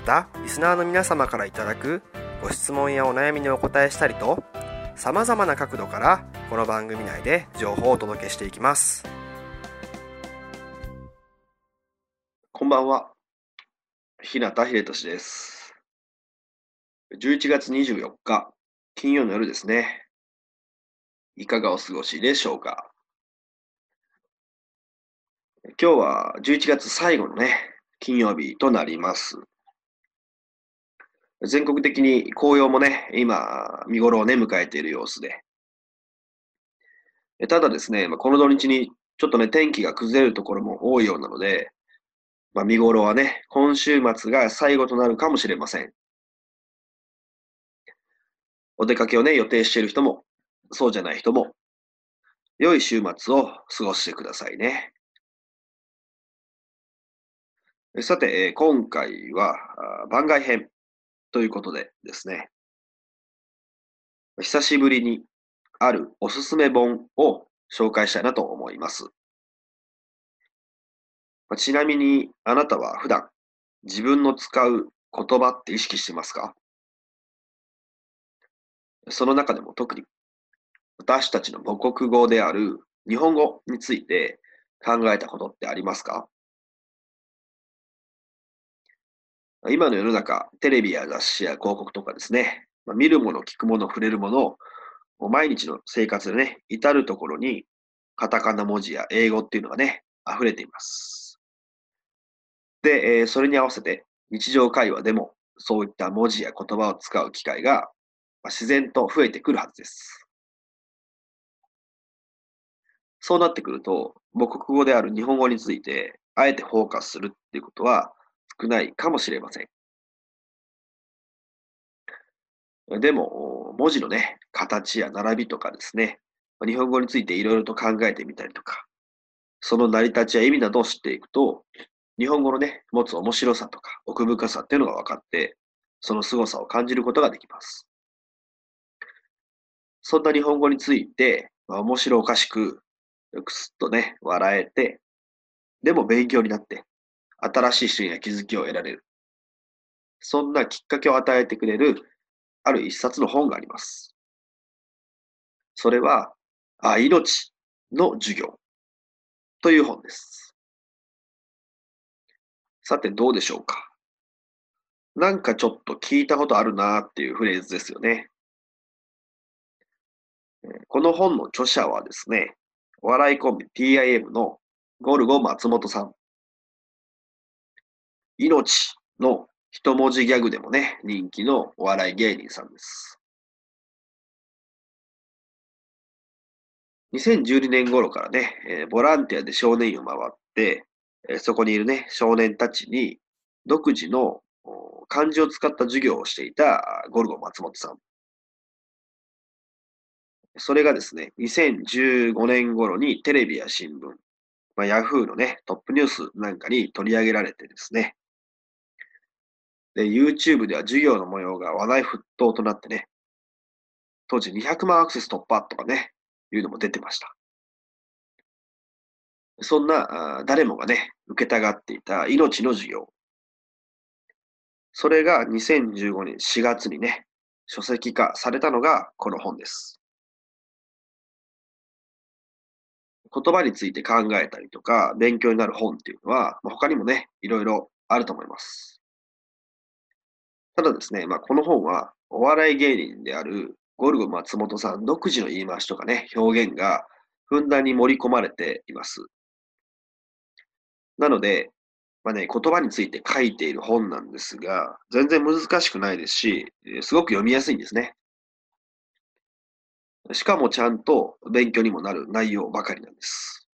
またリスナーの皆様からいただくご質問やお悩みにお答えしたりとさまざまな角度からこの番組内で情報をお届けしていきます。こんばんは。日向秀俊です。11月24日金曜の夜ですね。いかがお過ごしでしょうか。今日は11月最後のね、金曜日となります。全国的に紅葉もね、今、見頃をね、迎えている様子で。ただですね、この土日にちょっとね、天気が崩れるところも多いようなので、まあ、見頃はね、今週末が最後となるかもしれません。お出かけをね、予定している人も、そうじゃない人も、良い週末を過ごしてくださいね。さて、今回は番外編ということでですね、久しぶりにあるおすすめ本を紹介したいなと思います。ちなみに、あなたは普段自分の使う言葉って意識してますか？その中でも特に私たちの母国語である日本語について考えたことってありますか？今の世の中、テレビや雑誌や広告とかですね、まあ、見るもの、聞くもの、触れるものを、毎日の生活でね、至るところに、カタカナ文字や英語っていうのがね、溢れています。で、えー、それに合わせて、日常会話でも、そういった文字や言葉を使う機会が、まあ、自然と増えてくるはずです。そうなってくると、母国語である日本語について、あえてフォーカスするっていうことは、少ないかもしれません。でも、文字のね、形や並びとかですね、日本語についていろいろと考えてみたりとか、その成り立ちや意味などを知っていくと、日本語のね、持つ面白さとか奥深さっていうのが分かって、その凄さを感じることができます。そんな日本語について、まあ、面白おかしく、くすっとね、笑えて、でも勉強になって、新しい視点や気づきを得られる。そんなきっかけを与えてくれる、ある一冊の本があります。それは、あ命の授業という本です。さて、どうでしょうか。なんかちょっと聞いたことあるなっていうフレーズですよね。この本の著者はですね、お笑いコンビ TIM のゴルゴ松本さん。命の一文字ギャグでもね、人気のお笑い芸人さんです。2012年頃からね、えー、ボランティアで少年院を回って、えー、そこにいるね、少年たちに独自の漢字を使った授業をしていたゴルゴ松本さん。それがですね、2015年頃にテレビや新聞、まあ、ヤフーのね、トップニュースなんかに取り上げられてですね、で、YouTube では授業の模様が話題沸騰となってね、当時200万アクセス突破とかね、いうのも出てました。そんな、誰もがね、受けたがっていた命の授業。それが2015年4月にね、書籍化されたのがこの本です。言葉について考えたりとか、勉強になる本っていうのは、他にもね、いろいろあると思います。ただですね、まあ、この本はお笑い芸人であるゴルゴ松本さん独自の言い回しとかね、表現がふんだんに盛り込まれています。なので、まあね、言葉について書いている本なんですが、全然難しくないですし、すごく読みやすいんですね。しかもちゃんと勉強にもなる内容ばかりなんです。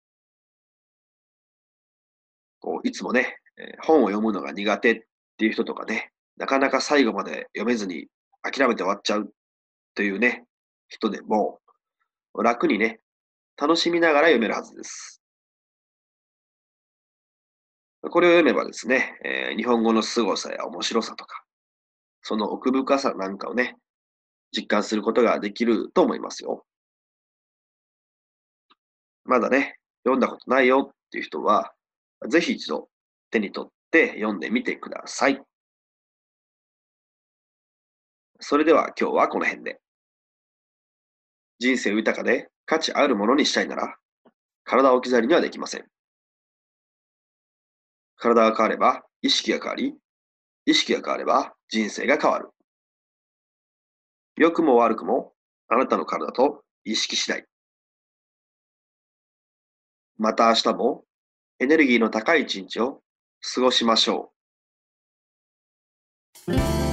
こういつもね、本を読むのが苦手っていう人とかね、なかなか最後まで読めずに諦めて終わっちゃうというね、人でも、楽にね、楽しみながら読めるはずです。これを読めばですね、えー、日本語の凄さや面白さとか、その奥深さなんかをね、実感することができると思いますよ。まだね、読んだことないよっていう人は、ぜひ一度手に取って読んでみてください。それでは今日はこの辺で。人生豊かで価値あるものにしたいなら、体を置き去りにはできません。体が変われば意識が変わり、意識が変われば人生が変わる。良くも悪くもあなたの体と意識次第。また明日もエネルギーの高い一日を過ごしましょう。